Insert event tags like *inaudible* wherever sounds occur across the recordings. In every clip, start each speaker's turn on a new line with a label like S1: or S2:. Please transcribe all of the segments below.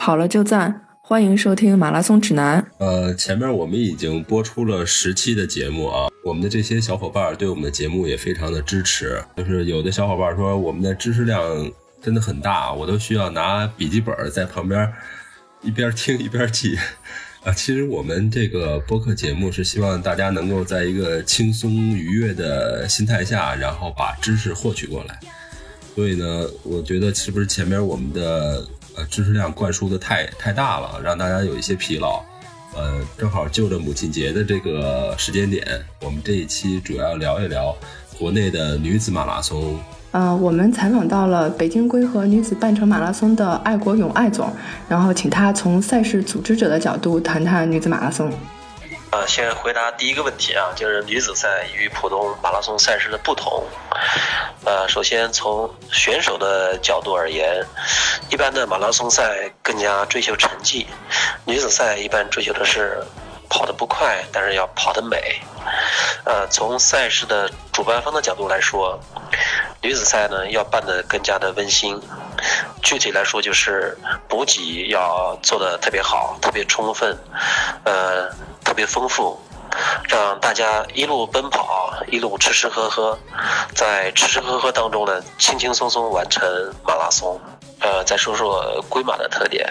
S1: 跑了就赞，欢迎收听马拉松指南。
S2: 呃，前面我们已经播出了十期的节目啊，我们的这些小伙伴对我们的节目也非常的支持。就是有的小伙伴说我们的知识量真的很大，我都需要拿笔记本在旁边一边听一边记。*laughs* 啊，其实我们这个播客节目是希望大家能够在一个轻松愉悦的心态下，然后把知识获取过来。所以呢，我觉得是不是前面我们的。呃，知识量灌输的太太大了，让大家有一些疲劳。呃，正好就着母亲节的这个时间点，我们这一期主要聊一聊国内的女子马拉松。
S1: 呃，我们采访到了北京龟和女子半程马拉松的爱国勇艾总，然后请他从赛事组织者的角度谈谈女子马拉松。
S3: 呃，先回答第一个问题啊，就是女子赛与普通马拉松赛事的不同。呃，首先从选手的角度而言，一般的马拉松赛更加追求成绩，女子赛一般追求的是跑得不快，但是要跑得美。呃，从赛事的主办方的角度来说，女子赛呢要办得更加的温馨。具体来说，就是补给要做得特别好，特别充分，呃。丰富，让大家一路奔跑，一路吃吃喝喝，在吃吃喝喝当中呢，轻轻松松完成马拉松。呃，再说说龟马的特点，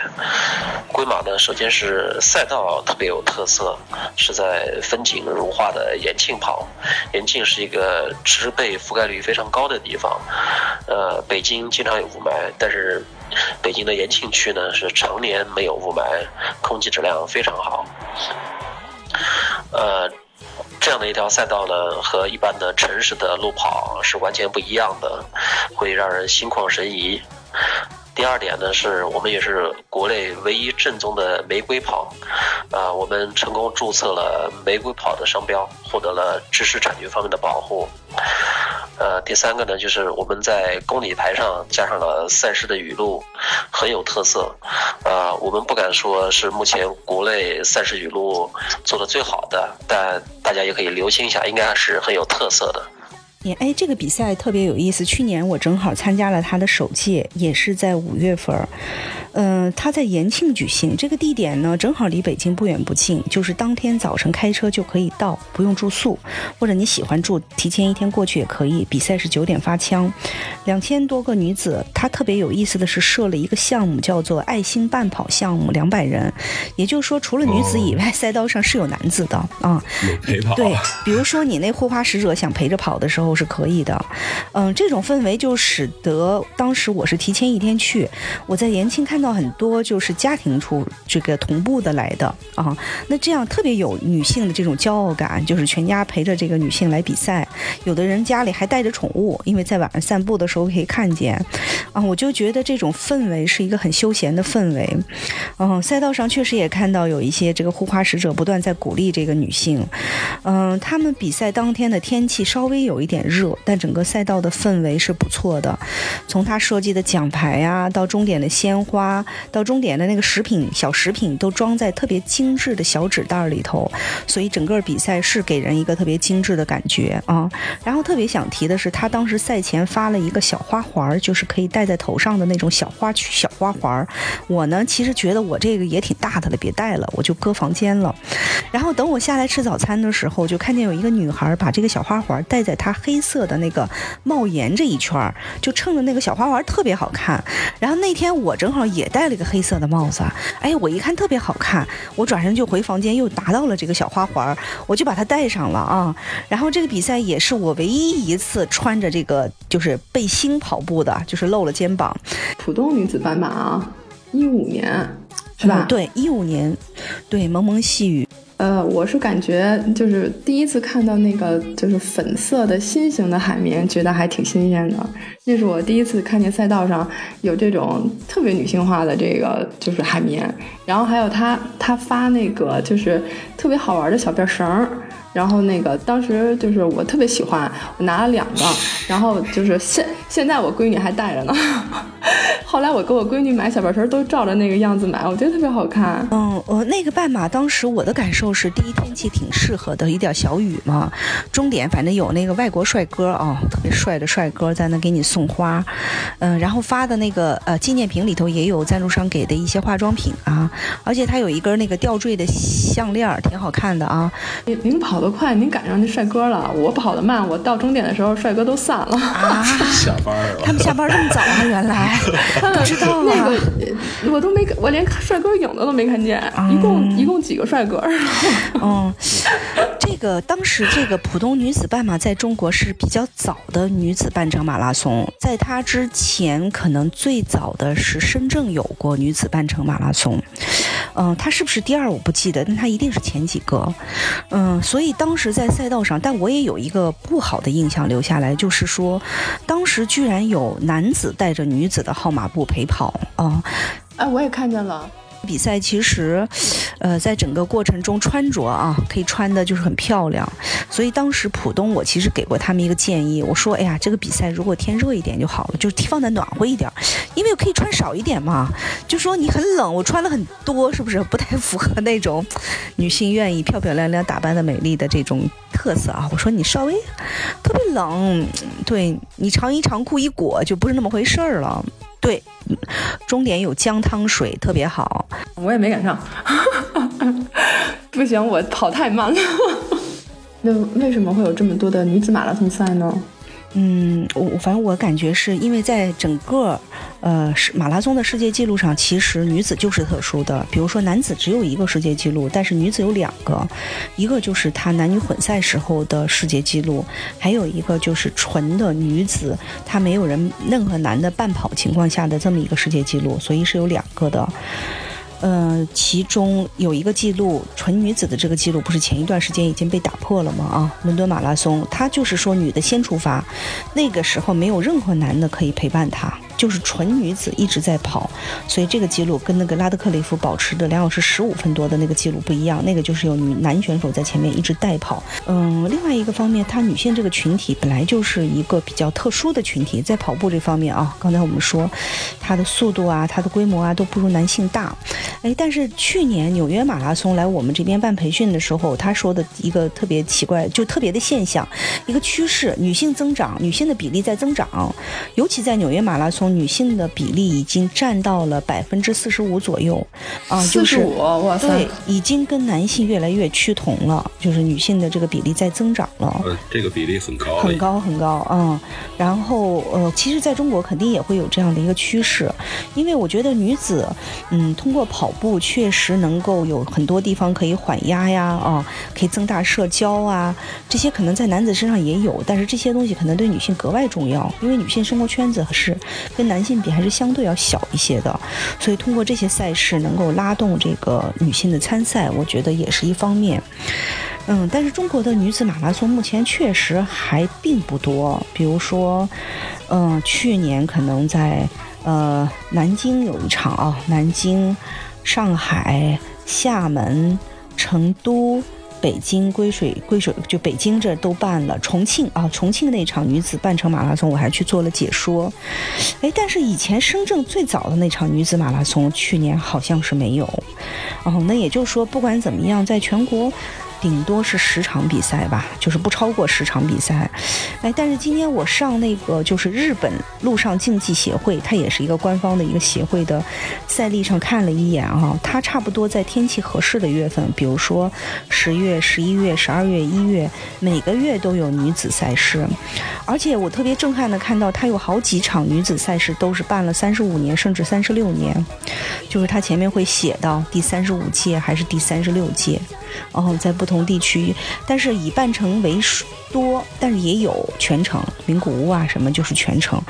S3: 龟马呢，首先是赛道特别有特色，是在风景如画的延庆跑。延庆是一个植被覆盖率非常高的地方，呃，北京经常有雾霾，但是北京的延庆区呢是常年没有雾霾，空气质量非常好。呃，这样的一条赛道呢，和一般的城市的路跑是完全不一样的，会让人心旷神怡。第二点呢，是我们也是国内唯一正宗的玫瑰跑，啊，我们成功注册了玫瑰跑的商标，获得了知识产权方面的保护。呃，第三个呢，就是我们在公里牌上加上了赛事的语录，很有特色。啊，我们不敢说是目前国内赛事语录做的最好的，但大家也可以留心一下，应该是很有特色的。
S4: 哎，这个比赛特别有意思。去年我正好参加了他的首届，也是在五月份。嗯，他在延庆举行，这个地点呢正好离北京不远不近，就是当天早晨开车就可以到，不用住宿，或者你喜欢住，提前一天过去也可以。比赛是九点发枪，两千多个女子。他特别有意思的是设了一个项目，叫做爱心伴跑项目，两百人，也就是说除了女子以外，赛道上是有男子的啊。
S2: 陪跑。
S4: 对，比如说你那护花使者想陪着跑的时候都是可以的。嗯，这种氛围就使得当时我是提前一天去，我在延庆看。到很多就是家庭出这个同步的来的啊，那这样特别有女性的这种骄傲感，就是全家陪着这个女性来比赛，有的人家里还带着宠物，因为在晚上散步的时候可以看见，啊，我就觉得这种氛围是一个很休闲的氛围，嗯，赛道上确实也看到有一些这个护花使者不断在鼓励这个女性，嗯，他们比赛当天的天气稍微有一点热，但整个赛道的氛围是不错的，从他设计的奖牌呀到终点的鲜花。到终点的那个食品小食品都装在特别精致的小纸袋里头，所以整个比赛是给人一个特别精致的感觉啊。然后特别想提的是，他当时赛前发了一个小花环，就是可以戴在头上的那种小花小花环。我呢，其实觉得我这个也挺大的了，别戴了，我就搁房间了。然后等我下来吃早餐的时候，就看见有一个女孩把这个小花环戴在她黑黑色的那个帽檐这一圈儿，就衬着那个小花环特别好看。然后那天我正好也。戴了一个黑色的帽子，哎，我一看特别好看，我转身就回房间，又拿到了这个小花环，我就把它戴上了啊。然后这个比赛也是我唯一一次穿着这个就是背心跑步的，就是露了肩膀。
S1: 浦东女子半马啊，一五年是吧？
S4: 对，一五年，对，蒙蒙细雨。
S1: 呃，我是感觉就是第一次看到那个就是粉色的心型的海绵，觉得还挺新鲜的。那是我第一次看见赛道上有这种特别女性化的这个就是海绵，然后还有他他发那个就是特别好玩的小辫绳，然后那个当时就是我特别喜欢，我拿了两个，然后就是现现在我闺女还带着呢。*laughs* 后来我给我闺女买小半绳都照着那个样子买，我觉得特别好看。
S4: 嗯，呃，那个半马当时我的感受是，第一天气挺适合的，一点小雨嘛。终点反正有那个外国帅哥啊、特别帅的帅哥在那给你送花，嗯、然后发的那个呃纪念品里头也有赞助商给的一些化妆品啊，而且它有一根那个吊坠的项链儿，挺好看的啊。
S1: 您您跑得快，您赶上那帅哥了。我跑得慢，我到终点的时候帅哥都散了。
S4: 啊，*laughs*
S2: 下班了。
S4: 他们下班这么早啊？原来 *laughs* 不知道
S1: 那
S4: 啊。
S1: 个我都没，我连帅哥影子都没看见。一共一共几个帅哥？
S4: 嗯，*laughs* 这个当时这个浦东女子半马在中国是比较早的女子半程马拉松，在它之前可能最早的是深圳有过女子半程马拉松，嗯、他是不是第二我不记得，但他一定是前几个，嗯，所以当时在赛道上，但我也有一个不好的印象留下来，就是说，当时居然有男子带着女子的号码布陪跑啊、
S1: 哎，我也看见了。
S4: 比赛其实，呃，在整个过程中穿着啊，可以穿的就是很漂亮。所以当时浦东我其实给过他们一个建议，我说，哎呀，这个比赛如果天热一点就好了，就是放的暖和一点，因为可以穿少一点嘛。就说你很冷，我穿了很多，是不是不太符合那种女性愿意漂漂亮亮打扮的美丽的这种特色啊？我说你稍微特别冷，对你长衣长裤一裹就不是那么回事儿了。对，终点有姜汤水，特别好。
S1: 我也没赶上，*laughs* 不行，我跑太慢了。那为什么会有这么多的女子马拉松赛呢？
S4: 嗯，我反正我感觉是因为在整个呃马拉松的世界纪录上，其实女子就是特殊的。比如说男子只有一个世界纪录，但是女子有两个，一个就是她男女混赛时候的世界纪录，还有一个就是纯的女子，她没有人任何男的伴跑情况下的这么一个世界纪录，所以是有两个的。呃，其中有一个记录，纯女子的这个记录，不是前一段时间已经被打破了吗？啊，伦敦马拉松，她就是说女的先出发，那个时候没有任何男的可以陪伴她，就是纯女子一直在跑，所以这个记录跟那个拉德克里夫保持的两小时十五分多的那个记录不一样，那个就是有女男选手在前面一直带跑。嗯，另外一个方面，她女性这个群体本来就是一个比较特殊的群体，在跑步这方面啊，刚才我们说，她的速度啊，她的规模啊都不如男性大。哎，但是去年纽约马拉松来我们这边办培训的时候，他说的一个特别奇怪，就特别的现象，一个趋势，女性增长，女性的比例在增长，尤其在纽约马拉松，女性的比例已经占到了百分之四十五左右，啊，就是
S1: 四十五，哇塞。
S4: 对，，已经跟男性越来越趋同了，就是女性的这个比例在增长了。
S2: 呃，这个比例很高，
S4: 很高很高，嗯，然后呃，其实在中国肯定也会有这样的一个趋势，因为我觉得女子，嗯，通过跑步确实能够有很多地方可以缓压呀，啊，可以增大社交啊，这些可能在男子身上也有，但是这些东西可能对女性格外重要，因为女性生活圈子是跟男性比还是相对要小一些的，所以通过这些赛事能够拉动这个女性的参赛，我觉得也是一方面。嗯，但是中国的女子马拉松目前确实还并不多。比如说，嗯、去年可能在呃南京有一场啊，南京、上海、厦门、成都。北京归水归水就北京这都办了，重庆啊，重庆那场女子半程马拉松我还去做了解说，哎，但是以前深圳最早的那场女子马拉松，去年好像是没有，哦，那也就是说，不管怎么样，在全国顶多是十场比赛吧，就是不超过十场比赛。哎，但是今天我上那个就是日本陆上竞技协会，它也是一个官方的一个协会的赛历上看了一眼啊，它差不多在天气合适的月份，比如说十月、十一月、十二月、一月，每个月都有女子赛事。而且我特别震撼的看到，它有好几场女子赛事都是办了三十五年甚至三十六年，就是它前面会写到第三十五届还是第三十六届，然后在不同地区，但是以半程为多，但是也有全程，名古屋啊什么就是全程，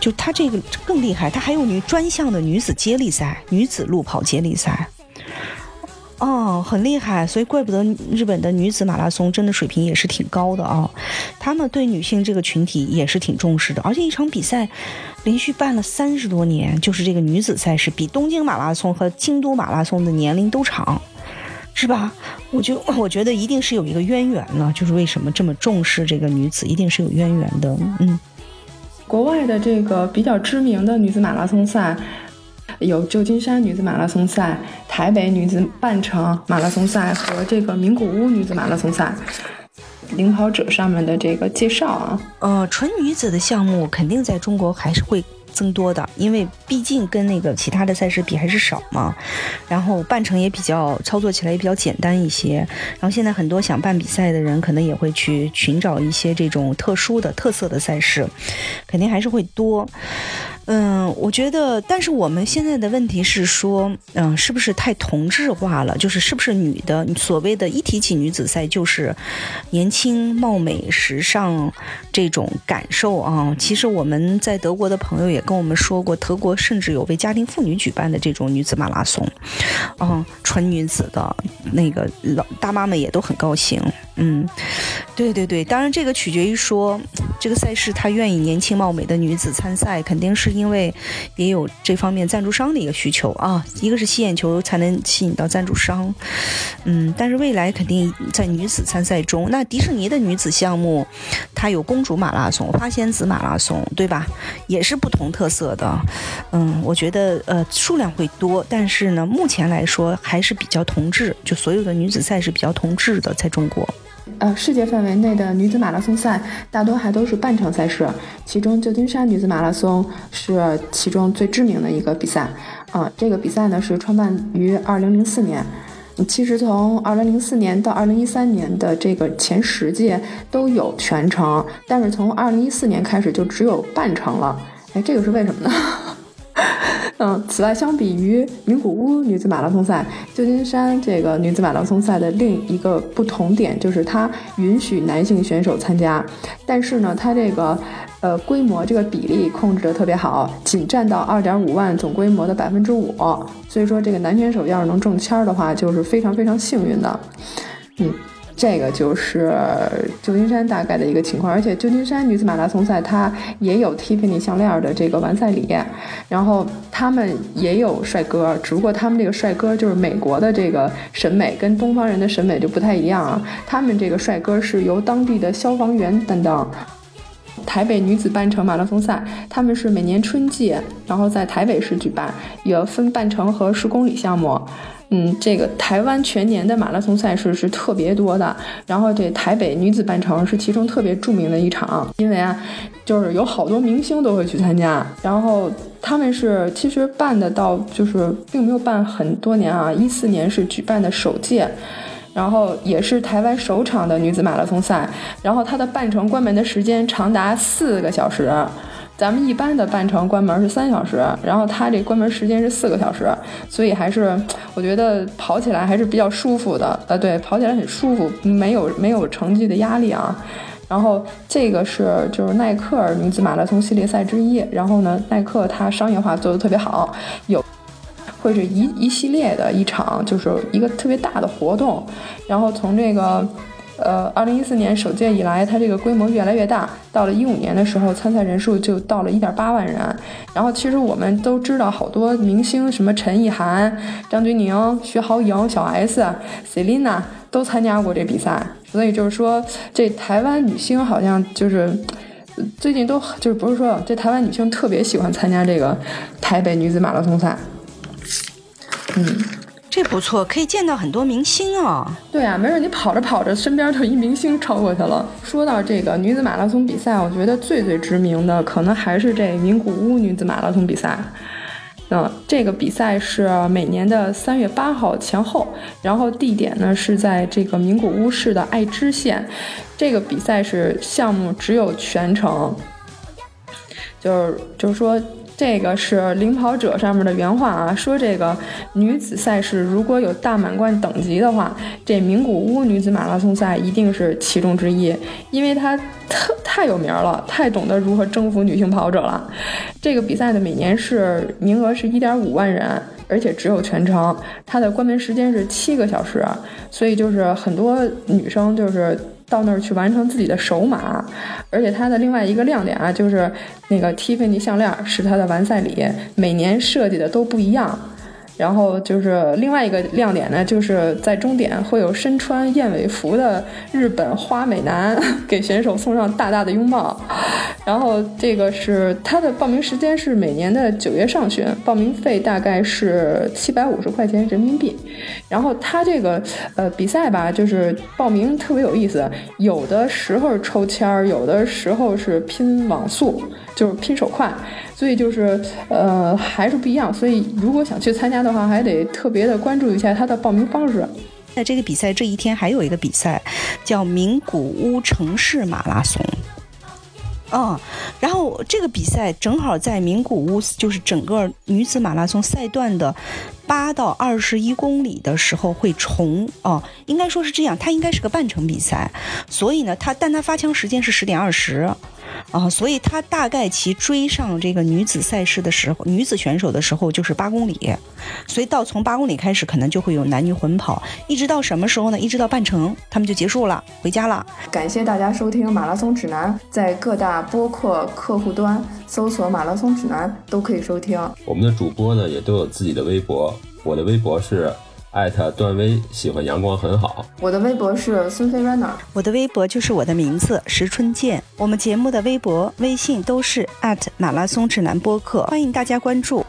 S4: 就它这个更厉害，它还有女专项的女子接力赛、女子路跑接力赛。哦，很厉害，所以怪不得日本的女子马拉松真的水平也是挺高的啊。他们对女性这个群体也是挺重视的，而且一场比赛连续办了三十多年，就是这个女子赛事比东京马拉松和京都马拉松的年龄都长，是吧？我就 *laughs* 我觉得一定是有一个渊源呢，就是为什么这么重视这个女子，一定是有渊源的，嗯。
S1: 国外的这个比较知名的女子马拉松赛，有旧金山女子马拉松赛、台北女子半程马拉松赛和这个名古屋女子马拉松赛。领跑者上面的这个介绍啊，
S4: 呃，纯女子的项目肯定在中国还是会。增多的，因为毕竟跟那个其他的赛事比还是少嘛，然后半程也比较操作起来也比较简单一些，然后现在很多想办比赛的人可能也会去寻找一些这种特殊的特色的赛事，肯定还是会多。嗯，我觉得，但是我们现在的问题是说，嗯，是不是太同质化了？就是是不是女的，所谓的一提起女子赛就是年轻、貌美、时尚这种感受啊？其实我们在德国的朋友也跟我们说过，德国甚至有为家庭妇女举办的这种女子马拉松，嗯，纯女子的那个老大妈们也都很高兴。嗯，对对对，当然这个取决于说这个赛事他愿意年轻貌美的女子参赛，肯定是。因为也有这方面赞助商的一个需求啊，一个是吸眼球才能吸引到赞助商，嗯，但是未来肯定在女子参赛中，那迪士尼的女子项目，它有公主马拉松、花仙子马拉松，对吧？也是不同特色的，嗯，我觉得呃数量会多，但是呢，目前来说还是比较同质，就所有的女子赛是比较同质的，在中国。
S1: 呃，世界范围内的女子马拉松赛大多还都是半程赛事，其中旧金山女子马拉松是其中最知名的一个比赛。啊，这个比赛呢是创办于2004年，其实从2004年到2013年的这个前十届都有全程，但是从2014年开始就只有半程了。哎，这个是为什么呢？嗯，此外，相比于名古屋女子马拉松赛，旧金山这个女子马拉松赛的另一个不同点就是它允许男性选手参加，但是呢，它这个呃规模这个比例控制的特别好，仅占到二点五万总规模的百分之五，所以说这个男选手要是能中签的话，就是非常非常幸运的，嗯。这个就是旧金山大概的一个情况，而且旧金山女子马拉松赛它也有 Tiffany 项链的这个完赛礼，然后他们也有帅哥，只不过他们这个帅哥就是美国的这个审美跟东方人的审美就不太一样啊，他们这个帅哥是由当地的消防员担当。台北女子半程马拉松赛，他们是每年春季，然后在台北市举办，也分半程和十公里项目。嗯，这个台湾全年的马拉松赛事是特别多的，然后这台北女子半程是其中特别著名的一场，因为啊，就是有好多明星都会去参加，然后他们是其实办的到就是并没有办很多年啊，一四年是举办的首届。然后也是台湾首场的女子马拉松赛，然后它的半程关门的时间长达四个小时，咱们一般的半程关门是三小时，然后它这关门时间是四个小时，所以还是我觉得跑起来还是比较舒服的，呃，对，跑起来很舒服，没有没有成绩的压力啊。然后这个是就是耐克女子马拉松系列赛之一，然后呢，耐克它商业化做的特别好，有。会是一一系列的一场，就是一个特别大的活动。然后从这个，呃，二零一四年首届以来，它这个规模越来越大。到了一五年的时候，参赛人数就到了一点八万人。然后其实我们都知道，好多明星，什么陈意涵、张钧甯、徐濠萦、小 S、Selina 都参加过这比赛。所以就是说，这台湾女星好像就是最近都就是不是说这台湾女星特别喜欢参加这个台北女子马拉松赛。嗯，
S4: 这不错，可以见到很多明星啊。
S1: 对啊，没准你跑着跑着，身边就一明星超过去了。说到这个女子马拉松比赛，我觉得最最知名的可能还是这名古屋女子马拉松比赛。嗯，这个比赛是每年的三月八号前后，然后地点呢是在这个名古屋市的爱知县。这个比赛是项目只有全程，就是就是说。这个是领跑者上面的原话啊，说这个女子赛事如果有大满贯等级的话，这名古屋女子马拉松赛一定是其中之一，因为它特太有名了，太懂得如何征服女性跑者了。这个比赛的每年是名额是一点五万人，而且只有全程，它的关门时间是七个小时，所以就是很多女生就是。到那儿去完成自己的首马，而且它的另外一个亮点啊，就是那个 Tiffany 项链是它的完赛礼，每年设计的都不一样。然后就是另外一个亮点呢，就是在终点会有身穿燕尾服的日本花美男 *laughs* 给选手送上大大的拥抱。然后这个是它的报名时间是每年的九月上旬，报名费大概是七百五十块钱人民币。然后它这个呃比赛吧，就是报名特别有意思，有的时候抽签儿，有的时候是拼网速，就是拼手快，所以就是呃还是不一样。所以如果想去参加的话，还得特别的关注一下它的报名方式。
S4: 在这个比赛这一天，还有一个比赛叫名古屋城市马拉松。嗯，然后这个比赛正好在名古屋，就是整个女子马拉松赛段的八到二十一公里的时候会重哦，应该说是这样，它应该是个半程比赛，所以呢，它但它发枪时间是十点二十。啊，所以他大概其追上这个女子赛事的时候，女子选手的时候就是八公里，所以到从八公里开始，可能就会有男女混跑，一直到什么时候呢？一直到半程，他们就结束了，回家了。
S1: 感谢大家收听《马拉松指南》，在各大播客客户端搜索“马拉松指南”都可以收听。
S2: 我们的主播呢也都有自己的微博，我的微博是。艾特段威喜欢阳光很好。
S1: 我的微博是孙飞 runner，
S4: 我的微博就是我的名字石春健。我们节目的微博、微信都是艾特马拉松指南播客，欢迎大家关注。